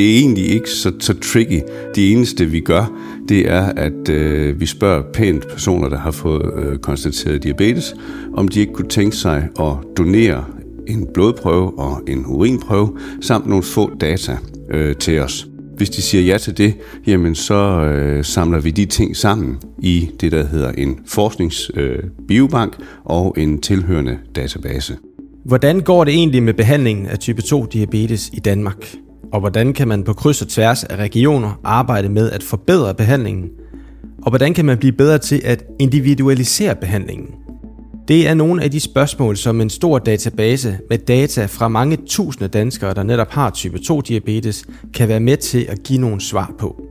det er egentlig ikke så, så tricky. Det eneste, vi gør, det er, at øh, vi spørger pænt personer, der har fået øh, konstateret diabetes, om de ikke kunne tænke sig at donere en blodprøve og en urinprøve, samt nogle få data øh, til os. Hvis de siger ja til det, jamen så øh, samler vi de ting sammen i det, der hedder en forskningsbiobank øh, og en tilhørende database. Hvordan går det egentlig med behandlingen af type 2 diabetes i Danmark? Og hvordan kan man på kryds og tværs af regioner arbejde med at forbedre behandlingen? Og hvordan kan man blive bedre til at individualisere behandlingen? Det er nogle af de spørgsmål, som en stor database med data fra mange tusinde danskere, der netop har type 2 diabetes, kan være med til at give nogle svar på.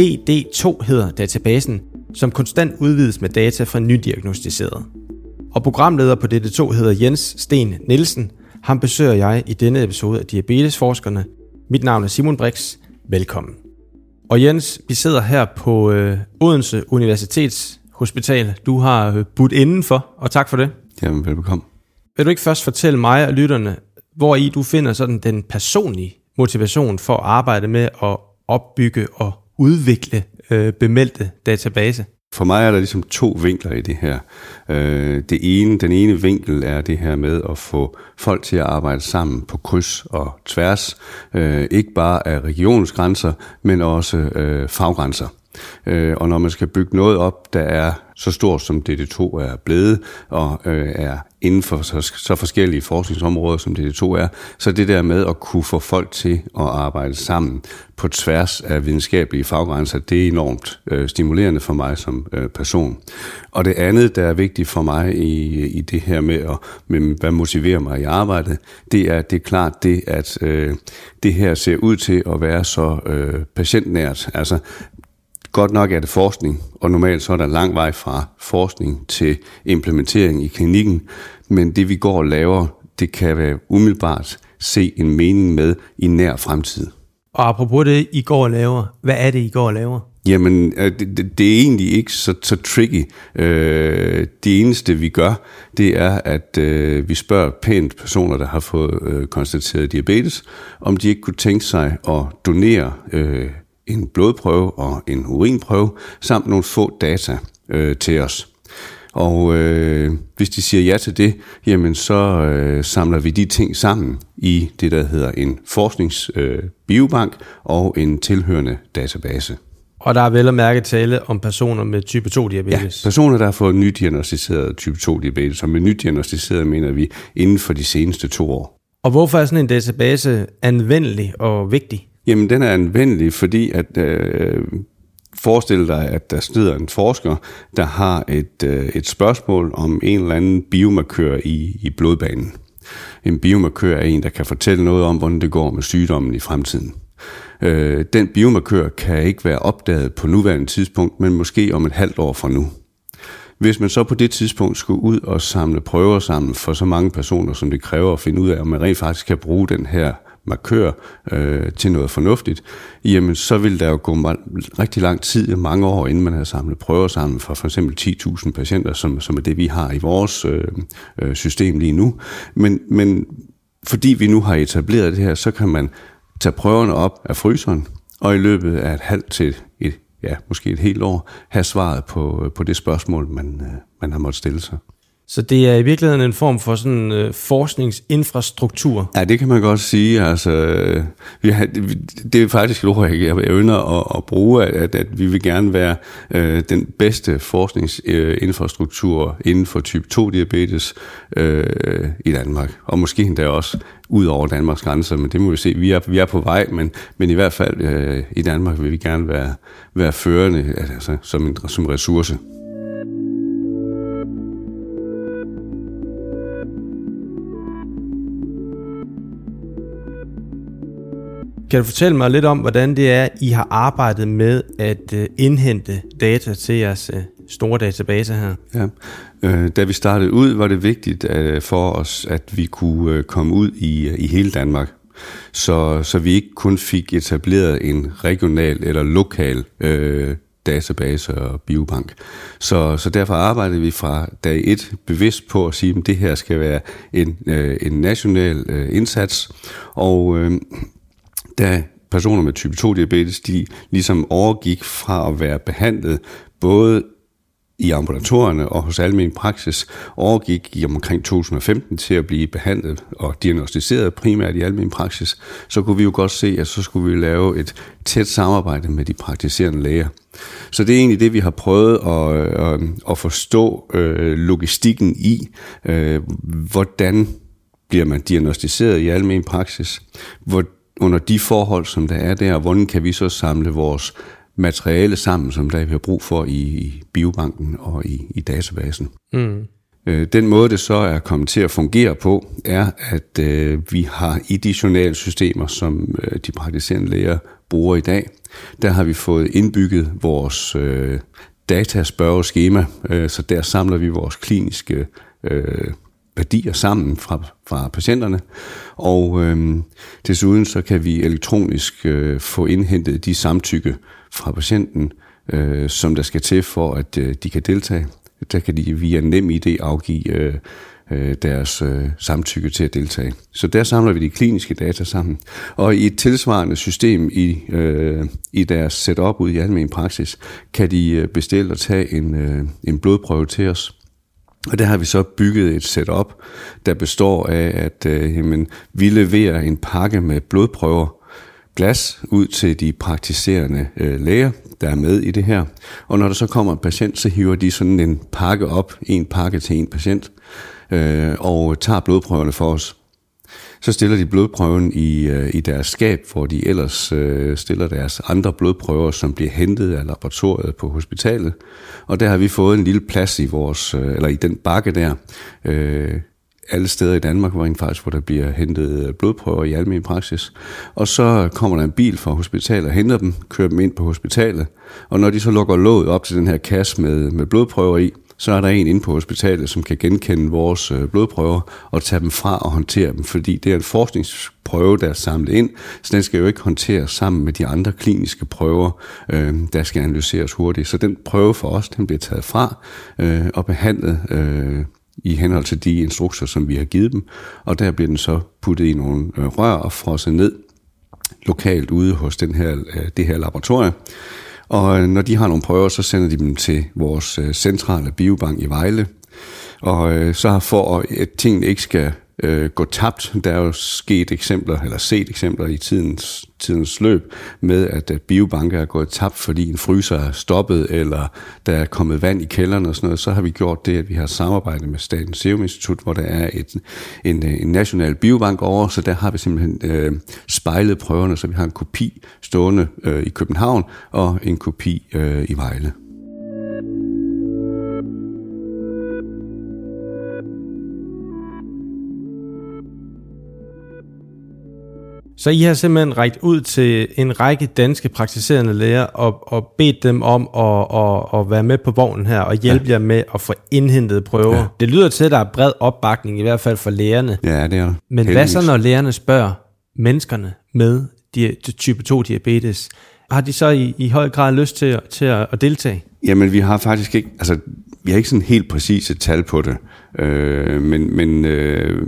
DD2 hedder databasen, som konstant udvides med data fra nydiagnostiserede. Og programleder på DD2 hedder Jens Sten Nielsen. Ham besøger jeg i denne episode af Diabetesforskerne. Mit navn er Simon Brix. Velkommen. Og Jens, vi sidder her på øh, Odense Universitets Hospital. Du har øh, budt indenfor, og tak for det. Jamen, velbekomme. Vil du ikke først fortælle mig og lytterne, hvor i du finder sådan den personlige motivation for at arbejde med at opbygge og udvikle øh, bemeldte database? For mig er der ligesom to vinkler i det her. Øh, det ene, den ene vinkel er det her med at få folk til at arbejde sammen på kryds og tværs, øh, ikke bare af regionsgrænser, men også øh, faggrænser. Øh, og når man skal bygge noget op, der er så stort som DD2 er blevet, og øh, er inden for så, så forskellige forskningsområder, som DD2 er, så det der med at kunne få folk til at arbejde sammen på tværs af videnskabelige faggrænser, det er enormt øh, stimulerende for mig som øh, person. Og det andet, der er vigtigt for mig i, i det her med, at, med, hvad motiverer mig i arbejdet, det er, det er klart det, at øh, det her ser ud til at være så øh, patientnært. Altså, Godt nok er det forskning, og normalt så er der lang vej fra forskning til implementering i klinikken, men det vi går og laver, det kan være umiddelbart se en mening med i nær fremtid. Og apropos det, I går og laver, hvad er det, I går og laver? Jamen, øh, det, det, det er egentlig ikke så, så tricky. Øh, det eneste, vi gør, det er, at øh, vi spørger pænt personer, der har fået øh, konstateret diabetes, om de ikke kunne tænke sig at donere øh, en blodprøve og en urinprøve, samt nogle få data øh, til os. Og øh, hvis de siger ja til det, jamen så øh, samler vi de ting sammen i det, der hedder en forskningsbiobank øh, og en tilhørende database. Og der er vel at mærke tale om personer med type 2 diabetes? Ja, personer, der har fået nydiagnostiseret type 2 diabetes, og med nydiagnostiseret mener vi inden for de seneste to år. Og hvorfor er sådan en database anvendelig og vigtig? Jamen, den er anvendelig, fordi at øh, forestil dig, at der sidder en forsker, der har et, øh, et spørgsmål om en eller anden biomarkør i, i blodbanen. En biomarkør er en, der kan fortælle noget om, hvordan det går med sygdommen i fremtiden. Øh, den biomarkør kan ikke være opdaget på nuværende tidspunkt, men måske om et halvt år fra nu. Hvis man så på det tidspunkt skulle ud og samle prøver sammen for så mange personer, som det kræver at finde ud af, om man rent faktisk kan bruge den her markør øh, til noget fornuftigt, jamen så vil der jo gå rigtig lang tid, mange år, inden man har samlet prøver sammen fra for eksempel 10.000 patienter, som, som er det, vi har i vores øh, øh, system lige nu. Men, men fordi vi nu har etableret det her, så kan man tage prøverne op af fryseren, og i løbet af et halvt til et, ja, måske et helt år, have svaret på, øh, på det spørgsmål, man, øh, man har måttet stille sig. Så det er i virkeligheden en form for sådan øh, forskningsinfrastruktur? Ja, det kan man godt sige. Altså, øh, vi har, det er faktisk et ord, jeg ønsker at, at bruge, at, at vi vil gerne være øh, den bedste forskningsinfrastruktur øh, inden for type 2-diabetes øh, i Danmark. Og måske endda også ud over Danmarks grænser, men det må vi se. Vi er, vi er på vej, men, men i hvert fald øh, i Danmark vil vi gerne være, være førende altså, som en som ressource. Kan du fortælle mig lidt om, hvordan det er, I har arbejdet med at øh, indhente data til jeres øh, store database her? Ja. Øh, da vi startede ud, var det vigtigt øh, for os, at vi kunne komme ud i, i hele Danmark. Så, så vi ikke kun fik etableret en regional eller lokal øh, database og biobank. Så, så derfor arbejdede vi fra dag et bevidst på at sige, at det her skal være en, øh, en national øh, indsats. Og øh, da personer med type 2 diabetes, de ligesom overgik fra at være behandlet både i ambulatorierne og hos almen praksis overgik i omkring 2015 til at blive behandlet og diagnostiseret primært i almen praksis, så kunne vi jo godt se, at så skulle vi lave et tæt samarbejde med de praktiserende læger. Så det er egentlig det, vi har prøvet at, at, at forstå øh, logistikken i, øh, hvordan bliver man diagnostiseret i almen praksis, hvor, under de forhold, som der er der, hvordan kan vi så samle vores materiale sammen, som der vi har brug for i biobanken og i, i databasen. Mm. Øh, den måde, det så er kommet til at fungere på, er, at øh, vi har i de journalsystemer, som øh, de praktiserende læger bruger i dag, der har vi fået indbygget vores øh, dataspørgeskema, øh, så der samler vi vores kliniske øh, værdier sammen fra, fra patienterne, og øh, desuden så kan vi elektronisk øh, få indhentet de samtykke fra patienten, øh, som der skal til for, at øh, de kan deltage. Der kan de via nem idé afgive øh, øh, deres øh, samtykke til at deltage. Så der samler vi de kliniske data sammen. Og i et tilsvarende system i, øh, i deres setup ud i almen praksis, kan de øh, bestille og tage en, øh, en blodprøve til os. Og der har vi så bygget et setup, der består af, at øh, jamen, vi leverer en pakke med blodprøver, glas ud til de praktiserende øh, læger, der er med i det her. Og når der så kommer en patient, så hiver de sådan en pakke op, en pakke til en patient, øh, og tager blodprøverne for os. Så stiller de blodprøven i, øh, i deres skab, hvor de ellers øh, stiller deres andre blodprøver, som bliver hentet af laboratoriet på hospitalet. Og der har vi fået en lille plads i vores, øh, eller i den bakke der, øh, alle steder i Danmark, hvor, faktisk, hvor der bliver hentet øh, blodprøver i almen praksis. Og så kommer der en bil fra hospitalet og henter dem, kører dem ind på hospitalet. Og når de så lukker låget op til den her kasse med, med blodprøver i, så er der en inde på hospitalet, som kan genkende vores øh, blodprøver og tage dem fra og håndtere dem, fordi det er en forskningsprøve, der er samlet ind, så den skal jo ikke håndteres sammen med de andre kliniske prøver, øh, der skal analyseres hurtigt. Så den prøve for os, den bliver taget fra øh, og behandlet øh, i henhold til de instrukser, som vi har givet dem, og der bliver den så puttet i nogle øh, rør og frosset ned lokalt ude hos den her, øh, det her laboratorium. Og øh, når de har nogle prøver, så sender de dem til vores øh, centrale biobank i Vejle. Og øh, så for at tingene ikke skal øh, gå tabt. Der er jo sket eksempler, eller set eksempler i tidens, tidens løb, med at, at biobanker er gået tabt, fordi en fryser er stoppet, eller der er kommet vand i kælderen og sådan noget. Så har vi gjort det, at vi har samarbejdet med Statens Serum Institut, hvor der er et, en, øh, en national biobank over, så der har vi simpelthen øh, spejlet prøverne, så vi har en kopi stående øh, i København og en kopi øh, i Vejle. Så I har simpelthen rækket ud til en række danske praktiserende læger og, og bedt dem om at, at, at være med på vognen her og hjælpe ja. jer med at få indhentet prøver. Ja. Det lyder til, at der er bred opbakning, i hvert fald for lægerne. Ja, det er Men Heldigvis. hvad så, når lægerne spørger menneskerne med type 2 diabetes? Har de så i, i høj grad lyst til, til at, at deltage? Jamen, vi har faktisk ikke, altså, vi har ikke sådan helt præcise tal på det, øh, men, men øh,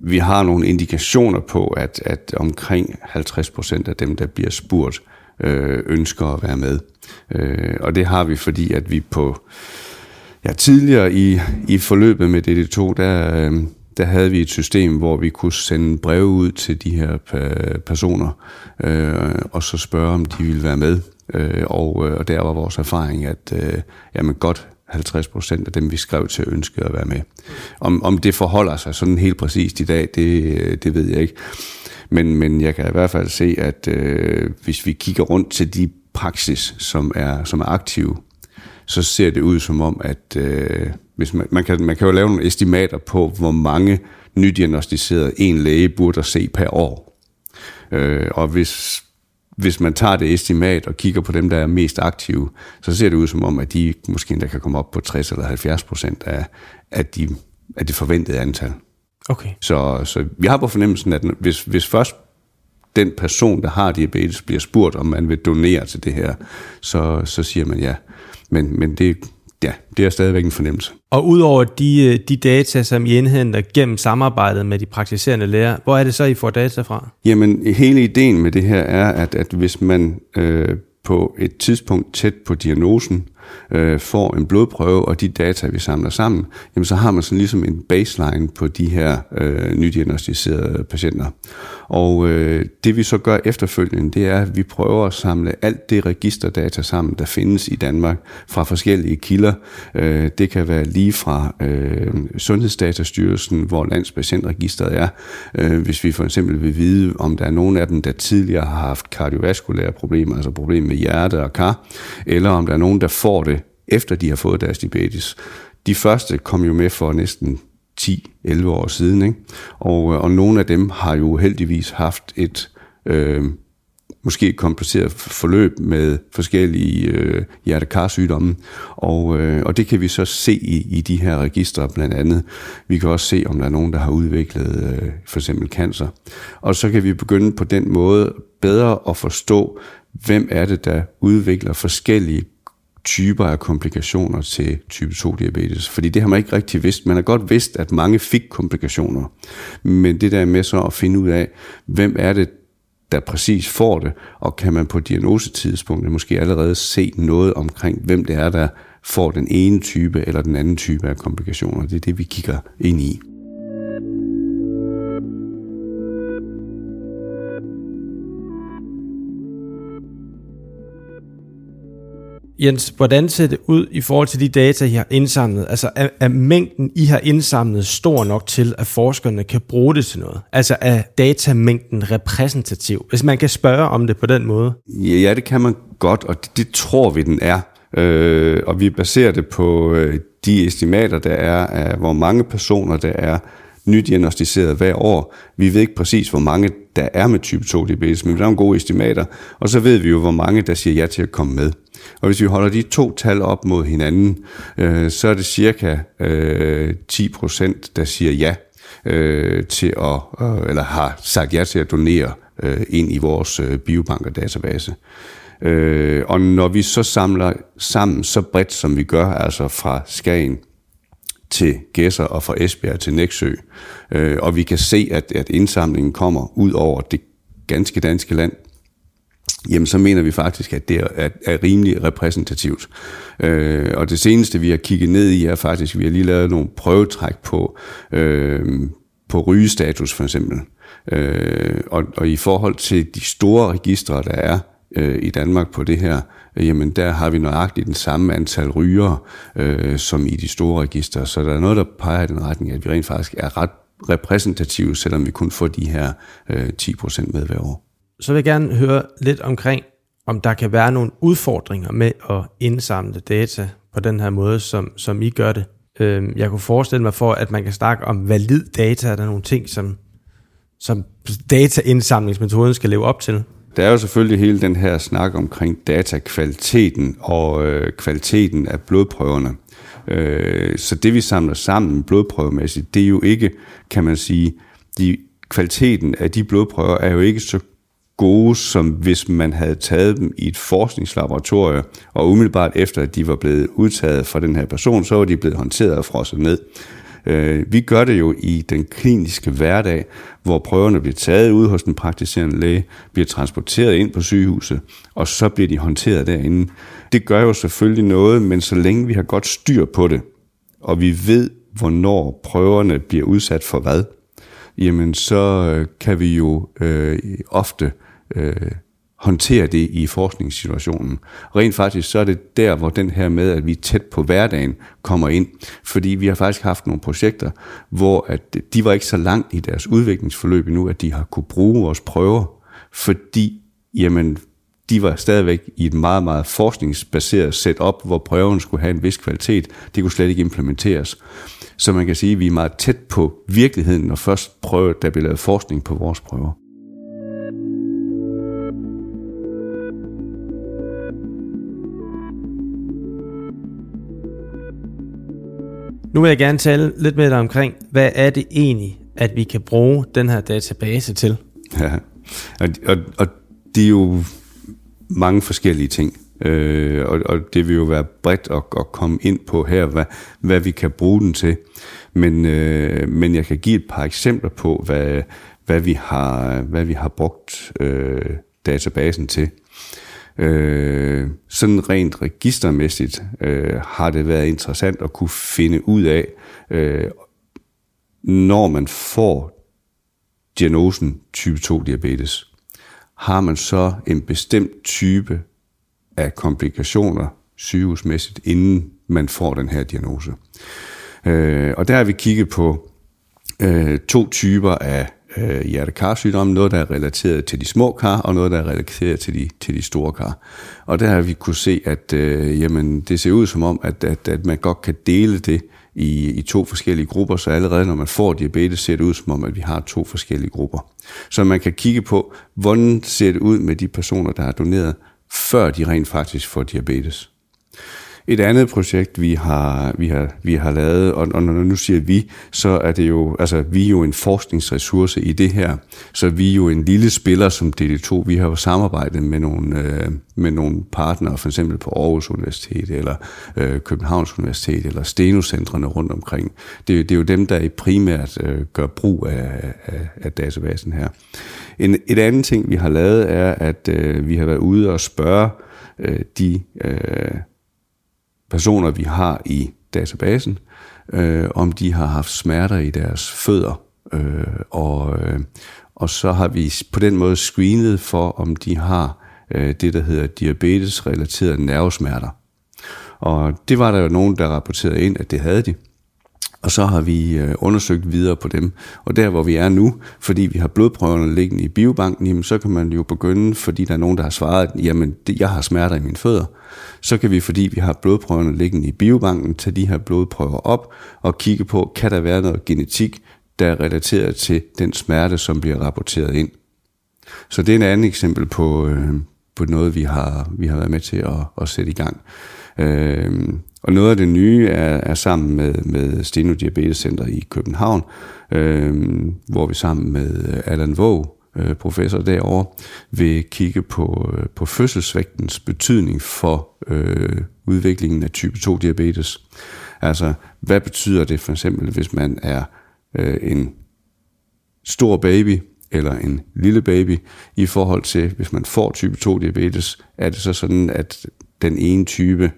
vi har nogle indikationer på, at, at omkring 50 procent af dem, der bliver spurgt, øh, ønsker at være med. Øh, og det har vi, fordi at vi på ja, tidligere i, i forløbet med DD2, der, øh, der havde vi et system, hvor vi kunne sende breve ud til de her øh, personer, øh, og så spørge, om de ville være med. Øh, og, øh, og der var vores erfaring, at øh, jamen godt 50 procent af dem, vi skrev til, ønskede at være med. Om, om det forholder sig sådan helt præcist i dag, det, det ved jeg ikke. Men, men jeg kan i hvert fald se, at øh, hvis vi kigger rundt til de praksis, som er, som er aktive, så ser det ud som om, at øh, hvis man, man, kan, man kan jo lave nogle estimater på, hvor mange nydiagnostiserede en læge burde se per år. Øh, og hvis hvis man tager det estimat og kigger på dem, der er mest aktive, så ser det ud som om, at de måske endda kan komme op på 60 eller 70 procent af, af, de, af det forventede antal. Okay. Så, så vi har på fornemmelsen, at hvis, hvis først den person, der har diabetes, bliver spurgt, om man vil donere til det her, så, så siger man ja. Men, men det, ja, det er stadigvæk en fornemmelse. Og udover de, øh, de data, som I indhenter gennem samarbejdet med de praktiserende læger, hvor er det så, I får data fra? Jamen, hele ideen med det her er, at, at hvis man øh, på et tidspunkt tæt på diagnosen øh, får en blodprøve og de data, vi samler sammen, jamen så har man sådan ligesom en baseline på de her øh, nydiagnostiserede patienter. Og øh, det vi så gør efterfølgende, det er, at vi prøver at samle alt det registerdata sammen, der findes i Danmark fra forskellige kilder. Øh, det kan være lige fra øh, Sundhedsdatastyrelsen, hvor Landspatientregisteret er, øh, hvis vi for eksempel vil vide, om der er nogen af dem, der tidligere har haft kardiovaskulære problemer, altså problemer med hjerte og kar, eller om der er nogen, der får det, efter de har fået deres diabetes. De første kom jo med for næsten 10-11 år siden, ikke? Og, øh, og nogle af dem har jo heldigvis haft et øh, måske et kompliceret forløb med forskellige øh, hjertekarsygdomme, og, øh, og det kan vi så se i, i de her registre blandt andet. Vi kan også se, om der er nogen, der har udviklet øh, for eksempel cancer. Og så kan vi begynde på den måde bedre at forstå, hvem er det, der udvikler forskellige typer af komplikationer til type 2 diabetes. Fordi det har man ikke rigtig vidst. Man har godt vidst, at mange fik komplikationer. Men det der med så at finde ud af, hvem er det, der præcis får det, og kan man på diagnosetidspunktet måske allerede se noget omkring, hvem det er, der får den ene type eller den anden type af komplikationer. Det er det, vi kigger ind i. Jens, hvordan ser det ud i forhold til de data, I har indsamlet? Altså er, er mængden, I har indsamlet, stor nok til, at forskerne kan bruge det til noget? Altså er datamængden repræsentativ? Hvis man kan spørge om det på den måde? Ja, det kan man godt, og det, det tror vi, den er. Øh, og vi baserer det på øh, de estimater, der er af, hvor mange personer der er nydiagnostiseret hver år. Vi ved ikke præcis, hvor mange der er med type 2 diabetes, men vi har nogle gode estimater, og så ved vi jo, hvor mange der siger ja til at komme med. Og hvis vi holder de to tal op mod hinanden, øh, så er det cirka øh, 10 procent, der siger ja øh, til at, øh, eller har sagt ja til at donere øh, ind i vores øh, biobanker-database. Øh, og når vi så samler sammen så bredt, som vi gør, altså fra Skagen til Gæsser og fra Esbjerg til Næksø, øh, og vi kan se, at, at indsamlingen kommer ud over det ganske danske land, jamen så mener vi faktisk, at det er, er, rimelig repræsentativt. Øh, og det seneste, vi har kigget ned i, er faktisk, at vi har lige lavet nogle prøvetræk på, øh, på rygestatus for eksempel. Øh, og, og i forhold til de store registre, der er øh, i Danmark på det her, øh, jamen der har vi nøjagtigt den samme antal ryger, øh, som i de store registre. Så der er noget, der peger i den retning, at vi rent faktisk er ret repræsentative, selvom vi kun får de her øh, 10% med hver år så vil jeg gerne høre lidt omkring, om der kan være nogle udfordringer med at indsamle data på den her måde, som, som I gør det. Øh, jeg kunne forestille mig for, at man kan snakke om valid data, er der nogle ting, som, som dataindsamlingsmetoden skal leve op til. Der er jo selvfølgelig hele den her snak omkring datakvaliteten og øh, kvaliteten af blodprøverne. Øh, så det vi samler sammen blodprøvemæssigt, det er jo ikke, kan man sige, de, kvaliteten af de blodprøver er jo ikke så gode, som hvis man havde taget dem i et forskningslaboratorium, og umiddelbart efter, at de var blevet udtaget fra den her person, så var de blevet håndteret og frosset ned. Øh, vi gør det jo i den kliniske hverdag, hvor prøverne bliver taget ud hos den praktiserende læge, bliver transporteret ind på sygehuset, og så bliver de håndteret derinde. Det gør jo selvfølgelig noget, men så længe vi har godt styr på det, og vi ved, hvornår prøverne bliver udsat for hvad, jamen så øh, kan vi jo øh, ofte øh, håndtere det i forskningssituationen. Rent faktisk så er det der, hvor den her med, at vi er tæt på hverdagen, kommer ind. Fordi vi har faktisk haft nogle projekter, hvor at de var ikke så langt i deres udviklingsforløb endnu, at de har kunne bruge vores prøver, fordi jamen, de var stadigvæk i et meget, meget forskningsbaseret setup, hvor prøven skulle have en vis kvalitet. Det kunne slet ikke implementeres. Så man kan sige, at vi er meget tæt på virkeligheden, når først prøver, der bliver lavet forskning på vores prøver. Nu vil jeg gerne tale lidt med dig omkring, hvad er det egentlig, at vi kan bruge den her database til? Ja, og, og, og det er jo mange forskellige ting. Øh, og, og det vil jo være bredt at, at komme ind på her, hvad, hvad vi kan bruge den til. Men, øh, men jeg kan give et par eksempler på, hvad, hvad, vi, har, hvad vi har brugt øh, databasen til. Øh, sådan rent registermæssigt øh, har det været interessant at kunne finde ud af, øh, når man får diagnosen type 2 diabetes, har man så en bestemt type af komplikationer sygehusmæssigt, inden man får den her diagnose. Øh, og der har vi kigget på øh, to typer af øh, hjertekarsygdomme, noget der er relateret til de små kar, og noget der er relateret til de, til de store kar. Og der har vi kunne se, at øh, jamen, det ser ud som om, at, at, at man godt kan dele det i, i to forskellige grupper, så allerede når man får diabetes, ser det ud som om, at vi har to forskellige grupper. Så man kan kigge på, hvordan ser det ud med de personer, der har doneret, før de rent faktisk får diabetes. Et andet projekt, vi har, vi har, vi har lavet, og, og når nu siger vi, så er det jo, altså vi er jo en forskningsressource i det her, så vi er jo en lille spiller som DD2. Vi har jo samarbejdet med nogle, øh, med nogle partnere, for eksempel på Aarhus Universitet, eller øh, Københavns Universitet, eller Stenocentrene rundt omkring. Det, det er jo dem, der i primært øh, gør brug af, af, af databasen her. En, et andet ting, vi har lavet, er, at øh, vi har været ude og spørge øh, de øh, personer, vi har i databasen, øh, om de har haft smerter i deres fødder. Øh, og, øh, og så har vi på den måde screenet for, om de har øh, det, der hedder diabetes-relaterede nervesmerter. Og det var der jo nogen, der rapporterede ind, at det havde de. Og så har vi øh, undersøgt videre på dem. Og der hvor vi er nu, fordi vi har blodprøverne liggende i biobanken, jamen, så kan man jo begynde, fordi der er nogen, der har svaret, jamen jeg har smerter i mine fødder. Så kan vi, fordi vi har blodprøverne liggende i biobanken, tage de her blodprøver op og kigge på, kan der være noget genetik, der er relateret til den smerte, som bliver rapporteret ind. Så det er en anden eksempel på, øh, på noget, vi har, vi har været med til at, at sætte i gang. Øh, og noget af det nye er, er sammen med, med Steno Diabetes Center i København, øh, hvor vi sammen med øh, Allan Våg, øh, professor derovre, vil kigge på, øh, på fødselsvægtens betydning for øh, udviklingen af type 2 diabetes. Altså, hvad betyder det for eksempel, hvis man er øh, en stor baby eller en lille baby, i forhold til, hvis man får type 2 diabetes, er det så sådan, at den ene type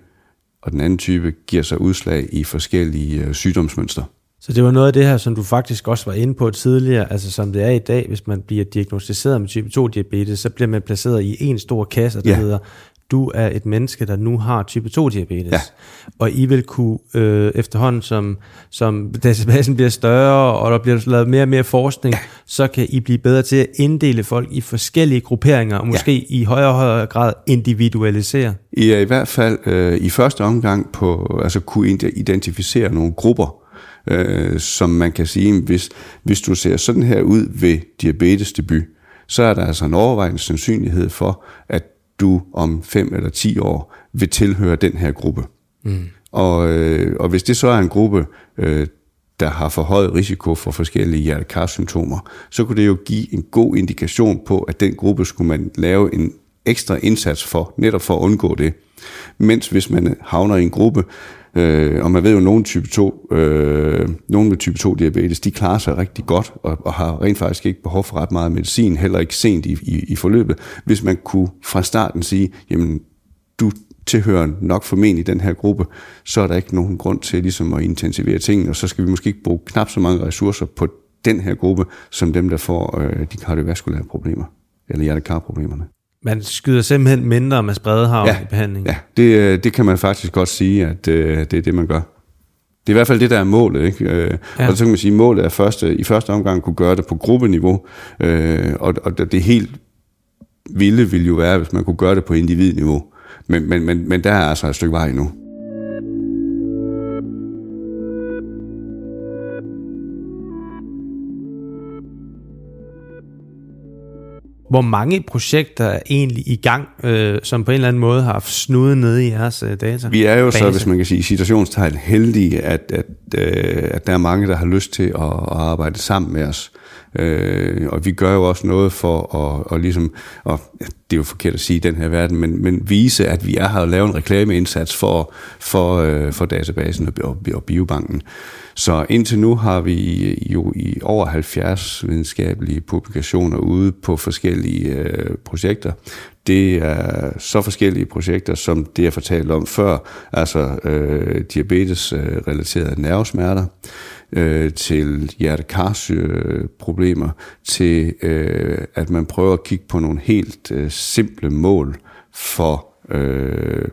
og den anden type giver sig udslag i forskellige øh, sygdomsmønstre. Så det var noget af det her, som du faktisk også var inde på tidligere, altså som det er i dag, hvis man bliver diagnostiseret med type 2 diabetes, så bliver man placeret i en stor kasse, der ja. hedder, du er et menneske, der nu har type 2 diabetes. Ja. Og I vil kunne øh, efterhånden, som, som databasen bliver større, og der bliver lavet mere og mere forskning, ja. så kan I blive bedre til at inddele folk i forskellige grupperinger, og måske ja. i højere og højere grad individualisere. I er i hvert fald øh, i første omgang på, altså kunne identificere nogle grupper, øh, som man kan sige, hvis, hvis du ser sådan her ud ved diabetes debut, så er der altså en overvejende sandsynlighed for, at du om 5 eller 10 år vil tilhøre den her gruppe. Mm. Og, øh, og hvis det så er en gruppe, øh, der har forhøjet risiko for forskellige hjertekarsymptomer, så kunne det jo give en god indikation på, at den gruppe skulle man lave en ekstra indsats for, netop for at undgå det. Mens hvis man havner i en gruppe, Øh, og man ved jo, at nogle, type 2, øh, nogen med type 2 diabetes, de klarer sig rigtig godt, og, og har rent faktisk ikke behov for ret meget medicin, heller ikke sent i, i, i forløbet. Hvis man kunne fra starten sige, jamen du tilhører nok formentlig den her gruppe, så er der ikke nogen grund til ligesom at intensivere tingene, og så skal vi måske ikke bruge knap så mange ressourcer på den her gruppe, som dem, der får øh, de kardiovaskulære problemer, eller hjertekarproblemerne. Man skyder simpelthen mindre med spredhavn ja, i behandlingen. Ja, det, øh, det kan man faktisk godt sige, at øh, det er det, man gør. Det er i hvert fald det, der er målet. Ikke? Øh, ja. Og så kan man sige, at målet er første, i første omgang kunne gøre det på gruppeniveau, og, og det helt vilde ville jo være, hvis man kunne gøre det på individniveau. Men, men, men, men der er altså et stykke vej endnu. Hvor mange projekter er egentlig i gang, øh, som på en eller anden måde har snuden nede i jeres øh, data? Vi er jo base. så, hvis man kan sige, situationstegn heldige, at, at, øh, at der er mange, der har lyst til at, at arbejde sammen med os. Øh, og vi gør jo også noget for at, og ligesom, og det er jo forkert at sige i den her verden, men, men vise, at vi er her og lave en reklameindsats for, for, øh, for databasen og, og biobanken. Så indtil nu har vi jo i over 70 videnskabelige publikationer ude på forskellige øh, projekter. Det er så forskellige projekter, som det jeg fortalte om før, altså øh, diabetes-relaterede nervesmerter, øh, til hjertekarsproblemer, til øh, at man prøver at kigge på nogle helt øh, simple mål for øh,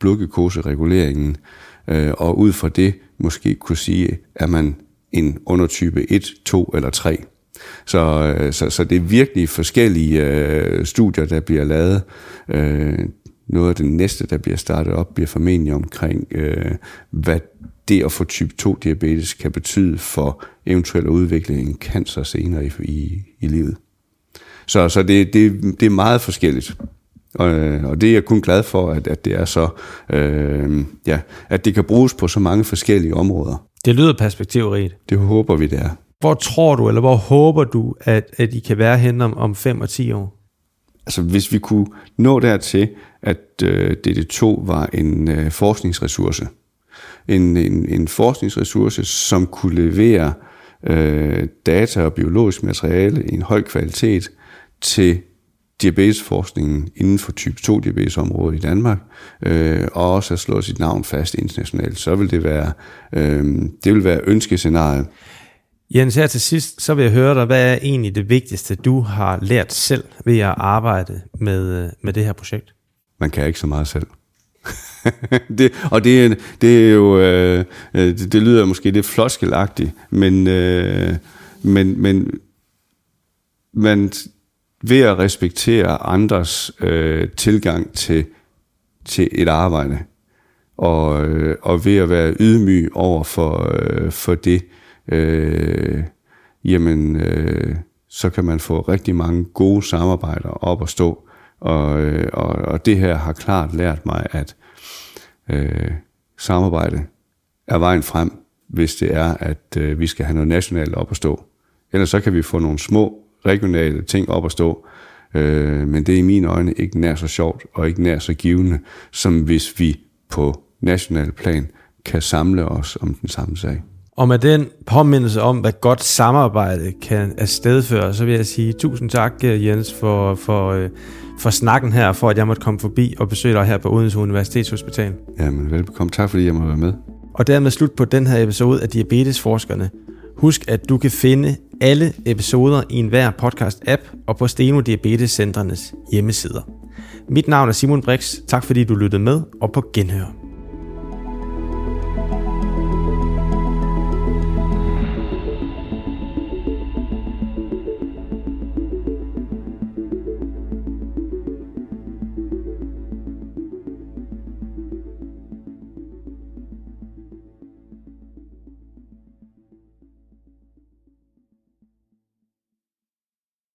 blodglukosereguleringen, øh, og ud fra det måske kunne sige, at man en undertype 1, 2 eller 3. Så, øh, så, så det er virkelig forskellige øh, studier, der bliver lavet. Øh, noget af det næste, der bliver startet op, bliver formentlig omkring, øh, hvad det at få type 2 diabetes kan betyde for eventuel udvikling af cancer senere i, i, i livet. Så, så det, det, det er meget forskelligt. Og, og det er jeg kun glad for, at, at det er så, øh, ja, at det kan bruges på så mange forskellige områder. Det lyder perspektivrigt. Det håber vi, det er. Hvor tror du, eller hvor håber du, at, at I kan være hen om, om 5 og 10 år? Altså hvis vi kunne nå dertil, at øh, DD2 var en øh, forskningsressource, en, en, en forskningsressource, som kunne levere øh, data og biologisk materiale i en høj kvalitet til diabetesforskningen inden for type 2 diabetesområdet i Danmark, øh, og også at slå sit navn fast internationalt, så vil det være, øh, det vil være ønskescenariet. Jens, her til sidst, så vil jeg høre dig, hvad er egentlig det vigtigste, du har lært selv ved at arbejde med, øh, med det her projekt? Man kan ikke så meget selv. det, og det, det er jo, øh, øh, det, det lyder måske lidt floskelagtigt, men, øh, men, men man, ved at respektere andres øh, tilgang til, til et arbejde, og, øh, og ved at være ydmyg over for, øh, for det, øh, øh, jamen, øh, så kan man få rigtig mange gode samarbejder op at stå. Og, øh, og, og det her har klart lært mig, at øh, samarbejde er vejen frem, hvis det er, at øh, vi skal have noget nationalt op at stå. Ellers så kan vi få nogle små regionale ting op at stå, øh, men det er i mine øjne ikke nær så sjovt og ikke nær så givende, som hvis vi på national plan kan samle os om den samme sag. Og med den påmindelse om, hvad godt samarbejde kan afstedføre, så vil jeg sige tusind tak, Jens, for, for, øh, for snakken her, for at jeg måtte komme forbi og besøge dig her på Odense Universitetshospital. Jamen, velbekomme. Tak fordi jeg må være med. Og dermed slut på den her episode af Diabetesforskerne. Husk, at du kan finde alle episoder i enhver podcast-app og på Steno Diabetescentrenes hjemmesider. Mit navn er Simon Brix. Tak fordi du lyttede med, og på genhør.